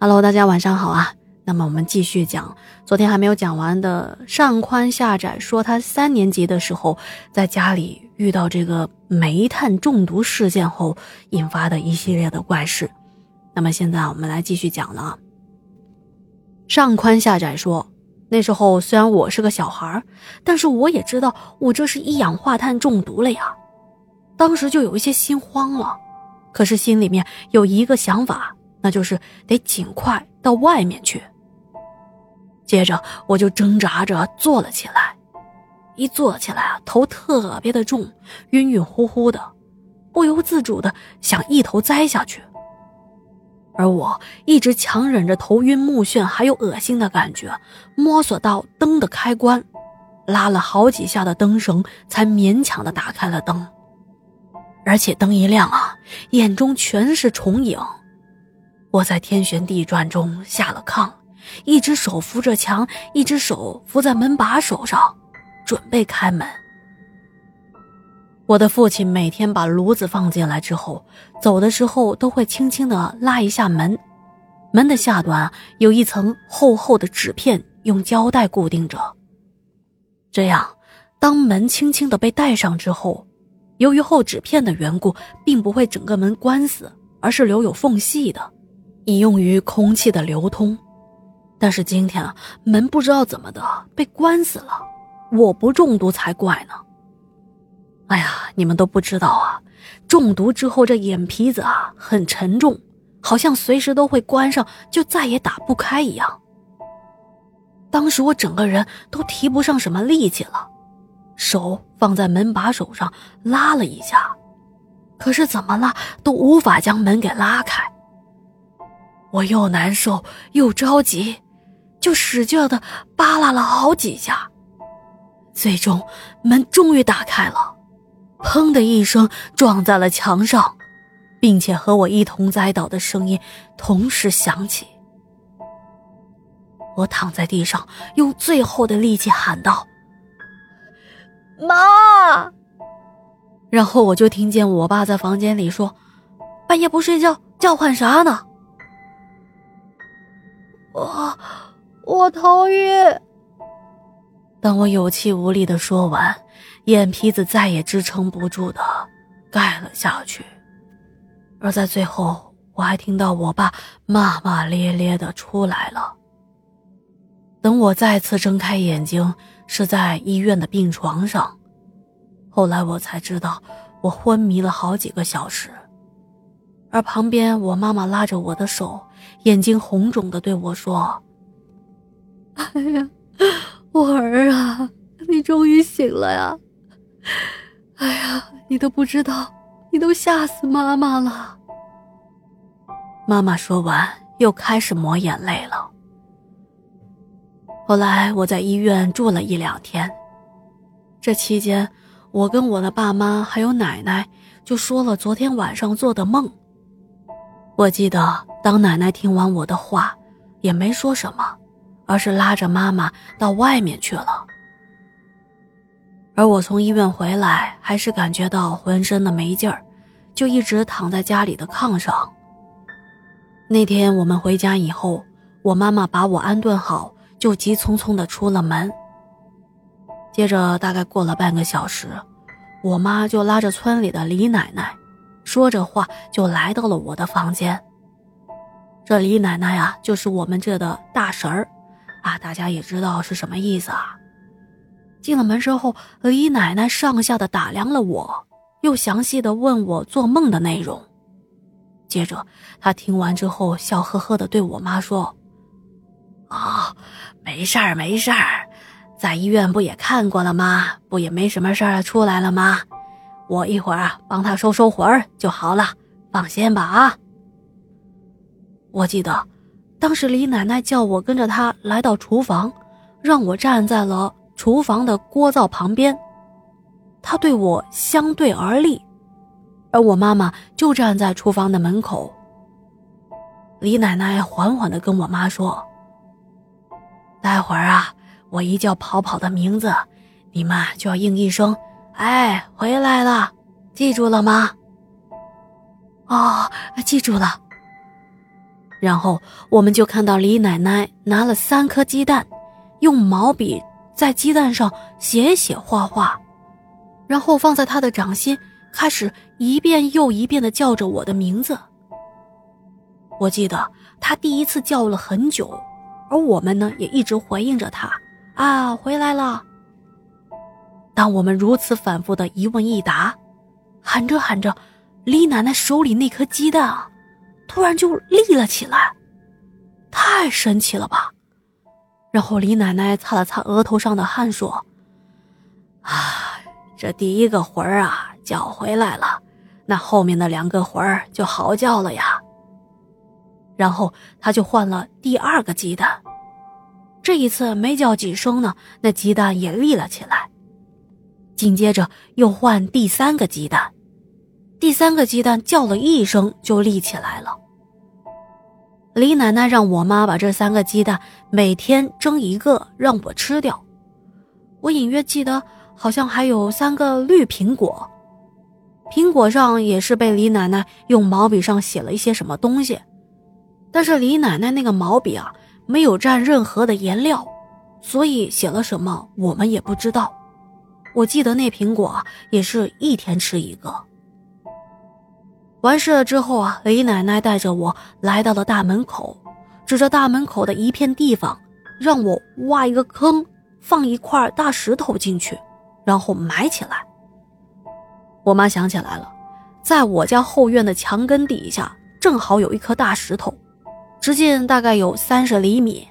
Hello，大家晚上好啊。那么我们继续讲昨天还没有讲完的上宽下窄，说他三年级的时候在家里遇到这个煤炭中毒事件后引发的一系列的怪事。那么现在我们来继续讲了。上宽下窄说，那时候虽然我是个小孩但是我也知道我这是一氧化碳中毒了呀。当时就有一些心慌了，可是心里面有一个想法。那就是得尽快到外面去。接着我就挣扎着坐了起来，一坐起来啊，头特别的重，晕晕乎乎的，不由自主的想一头栽下去。而我一直强忍着头晕目眩还有恶心的感觉，摸索到灯的开关，拉了好几下的灯绳，才勉强的打开了灯。而且灯一亮啊，眼中全是重影。我在天旋地转中下了炕，一只手扶着墙，一只手扶在门把手上，准备开门。我的父亲每天把炉子放进来之后，走的时候都会轻轻的拉一下门，门的下端有一层厚厚的纸片，用胶带固定着。这样，当门轻轻的被带上之后，由于厚纸片的缘故，并不会整个门关死，而是留有缝隙的。以用于空气的流通，但是今天啊，门不知道怎么的被关死了，我不中毒才怪呢。哎呀，你们都不知道啊，中毒之后这眼皮子啊很沉重，好像随时都会关上，就再也打不开一样。当时我整个人都提不上什么力气了，手放在门把手上拉了一下，可是怎么拉都无法将门给拉开。我又难受又着急，就使劲的扒拉了好几下，最终门终于打开了，砰的一声撞在了墙上，并且和我一同栽倒的声音同时响起。我躺在地上，用最后的力气喊道：“妈！”然后我就听见我爸在房间里说：“半夜不睡觉，叫唤啥呢？”我我头晕。当我有气无力的说完，眼皮子再也支撑不住的盖了下去。而在最后，我还听到我爸骂骂咧咧的出来了。等我再次睁开眼睛，是在医院的病床上。后来我才知道，我昏迷了好几个小时。而旁边，我妈妈拉着我的手，眼睛红肿的对我说：“哎呀，我儿啊，你终于醒了呀！哎呀，你都不知道，你都吓死妈妈了。”妈妈说完，又开始抹眼泪了。后来我在医院住了一两天，这期间，我跟我的爸妈还有奶奶就说了昨天晚上做的梦。我记得，当奶奶听完我的话，也没说什么，而是拉着妈妈到外面去了。而我从医院回来，还是感觉到浑身的没劲儿，就一直躺在家里的炕上。那天我们回家以后，我妈妈把我安顿好，就急匆匆的出了门。接着，大概过了半个小时，我妈就拉着村里的李奶奶。说着话，就来到了我的房间。这李奶奶呀，就是我们这的大神儿，啊，大家也知道是什么意思啊。进了门之后，李奶奶上下的打量了我，又详细的问我做梦的内容。接着，她听完之后，笑呵呵的对我妈说：“啊，没事儿，没事儿，在医院不也看过了吗？不也没什么事儿，出来了吗？”我一会儿啊，帮他收收魂儿就好了，放心吧啊。我记得，当时李奶奶叫我跟着她来到厨房，让我站在了厨房的锅灶旁边，她对我相对而立，而我妈妈就站在厨房的门口。李奶奶缓缓的跟我妈说：“待会儿啊，我一叫跑跑的名字，你们就要应一声。”哎，回来了，记住了吗？哦，记住了。然后我们就看到李奶奶拿了三颗鸡蛋，用毛笔在鸡蛋上写写画画，然后放在她的掌心，开始一遍又一遍的叫着我的名字。我记得她第一次叫了很久，而我们呢也一直回应着她：“啊，回来了。”当我们如此反复的一问一答，喊着喊着，李奶奶手里那颗鸡蛋啊。突然就立了起来，太神奇了吧！然后李奶奶擦了擦额头上的汗，说：“啊，这第一个魂儿啊叫回来了，那后面的两个魂儿就好叫了呀。”然后他就换了第二个鸡蛋，这一次没叫几声呢，那鸡蛋也立了起来。紧接着又换第三个鸡蛋。第三个鸡蛋叫了一声，就立起来了。李奶奶让我妈把这三个鸡蛋每天蒸一个，让我吃掉。我隐约记得，好像还有三个绿苹果，苹果上也是被李奶奶用毛笔上写了一些什么东西。但是李奶奶那个毛笔啊，没有蘸任何的颜料，所以写了什么我们也不知道。我记得那苹果也是一天吃一个。完事了之后啊，李奶奶带着我来到了大门口，指着大门口的一片地方，让我挖一个坑，放一块大石头进去，然后埋起来。我妈想起来了，在我家后院的墙根底下，正好有一颗大石头，直径大概有三十厘米。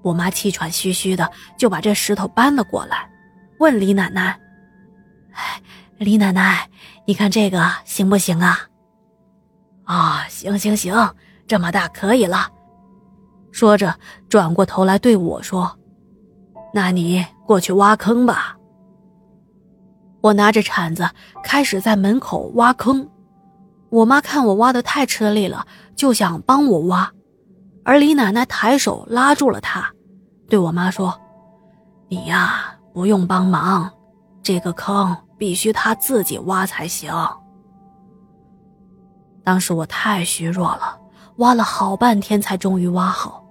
我妈气喘吁吁的就把这石头搬了过来，问李奶奶：“哎。”李奶奶，你看这个行不行啊？啊，行行行，这么大可以了。说着，转过头来对我说：“那你过去挖坑吧。”我拿着铲子开始在门口挖坑。我妈看我挖的太吃力了，就想帮我挖，而李奶奶抬手拉住了她，对我妈说：“你呀，不用帮忙，这个坑。”必须他自己挖才行。当时我太虚弱了，挖了好半天才终于挖好。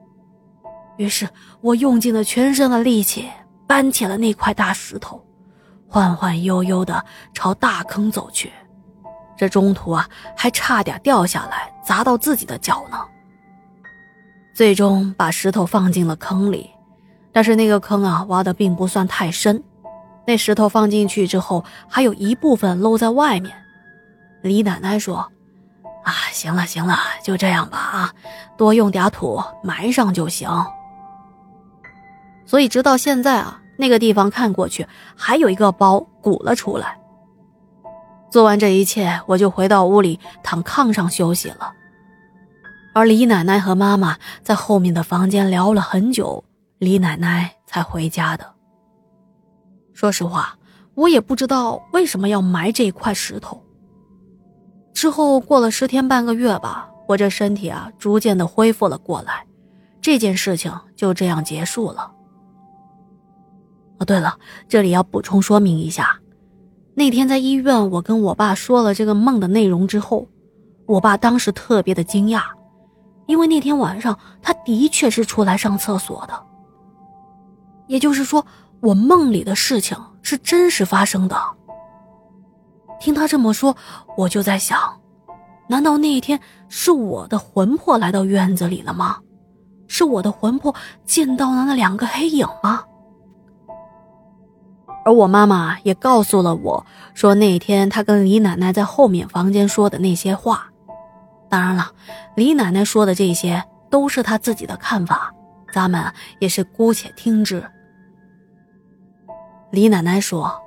于是我用尽了全身的力气，搬起了那块大石头，缓缓悠悠的朝大坑走去。这中途啊，还差点掉下来砸到自己的脚呢。最终把石头放进了坑里，但是那个坑啊，挖的并不算太深。那石头放进去之后，还有一部分露在外面。李奶奶说：“啊，行了行了，就这样吧啊，多用点土埋上就行。”所以直到现在啊，那个地方看过去还有一个包鼓了出来。做完这一切，我就回到屋里躺炕上休息了。而李奶奶和妈妈在后面的房间聊了很久，李奶奶才回家的。说实话，我也不知道为什么要埋这块石头。之后过了十天半个月吧，我这身体啊逐渐的恢复了过来，这件事情就这样结束了。哦，对了，这里要补充说明一下，那天在医院，我跟我爸说了这个梦的内容之后，我爸当时特别的惊讶，因为那天晚上他的确是出来上厕所的，也就是说。我梦里的事情是真实发生的。听他这么说，我就在想，难道那一天是我的魂魄来到院子里了吗？是我的魂魄见到了那两个黑影吗？而我妈妈也告诉了我说，那天她跟李奶奶在后面房间说的那些话。当然了，李奶奶说的这些都是她自己的看法，咱们也是姑且听之。李奶奶说：“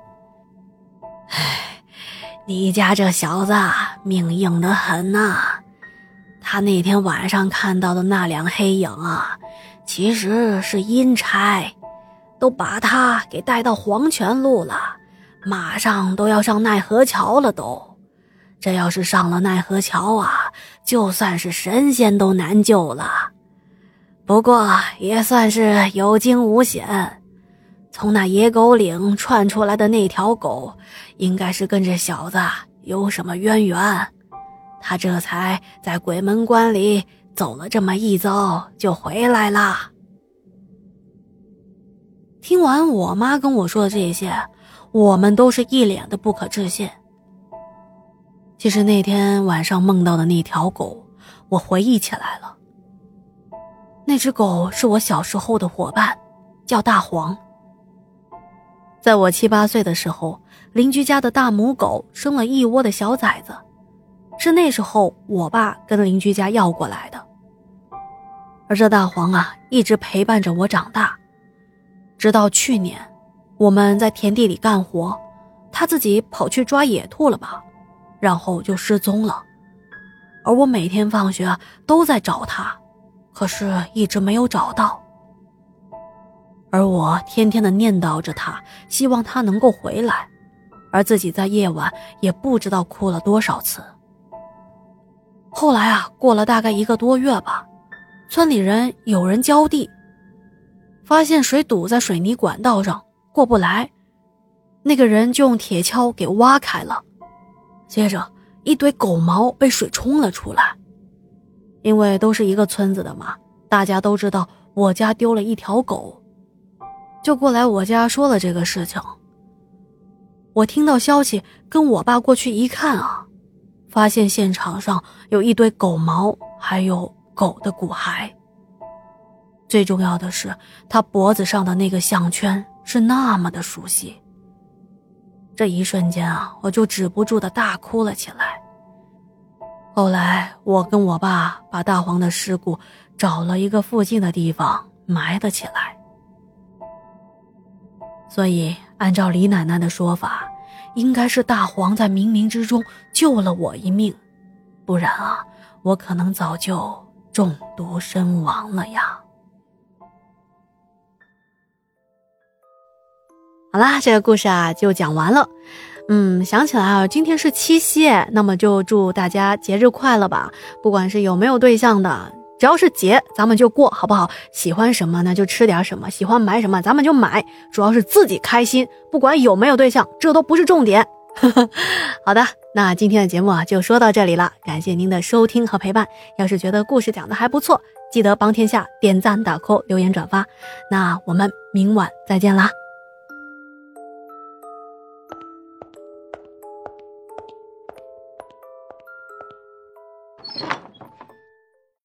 哎，你家这小子命硬的很呐！他那天晚上看到的那两黑影啊，其实是阴差，都把他给带到黄泉路了，马上都要上奈何桥了。都，这要是上了奈何桥啊，就算是神仙都难救了。不过也算是有惊无险。”从那野狗岭窜出来的那条狗，应该是跟这小子有什么渊源，他这才在鬼门关里走了这么一遭就回来啦。听完我妈跟我说的这些，我们都是一脸的不可置信。其实那天晚上梦到的那条狗，我回忆起来了。那只狗是我小时候的伙伴，叫大黄。在我七八岁的时候，邻居家的大母狗生了一窝的小崽子，是那时候我爸跟邻居家要过来的。而这大黄啊，一直陪伴着我长大。直到去年，我们在田地里干活，他自己跑去抓野兔了吧，然后就失踪了。而我每天放学都在找他，可是一直没有找到。而我天天的念叨着他，希望他能够回来，而自己在夜晚也不知道哭了多少次。后来啊，过了大概一个多月吧，村里人有人浇地。发现水堵在水泥管道上过不来，那个人就用铁锹给挖开了，接着一堆狗毛被水冲了出来。因为都是一个村子的嘛，大家都知道我家丢了一条狗，就过来我家说了这个事情。我听到消息，跟我爸过去一看啊，发现现场上有一堆狗毛，还有狗的骨骸。最重要的是，他脖子上的那个项圈是那么的熟悉。这一瞬间啊，我就止不住的大哭了起来。后来，我跟我爸把大黄的尸骨找了一个附近的地方埋了起来。所以，按照李奶奶的说法，应该是大黄在冥冥之中救了我一命，不然啊，我可能早就中毒身亡了呀。好啦，这个故事啊就讲完了。嗯，想起来啊，今天是七夕，那么就祝大家节日快乐吧。不管是有没有对象的，只要是节，咱们就过，好不好？喜欢什么呢，就吃点什么；喜欢买什么，咱们就买。主要是自己开心，不管有没有对象，这都不是重点。好的，那今天的节目啊就说到这里了，感谢您的收听和陪伴。要是觉得故事讲的还不错，记得帮天下点赞、打 call、留言、转发。那我们明晚再见啦。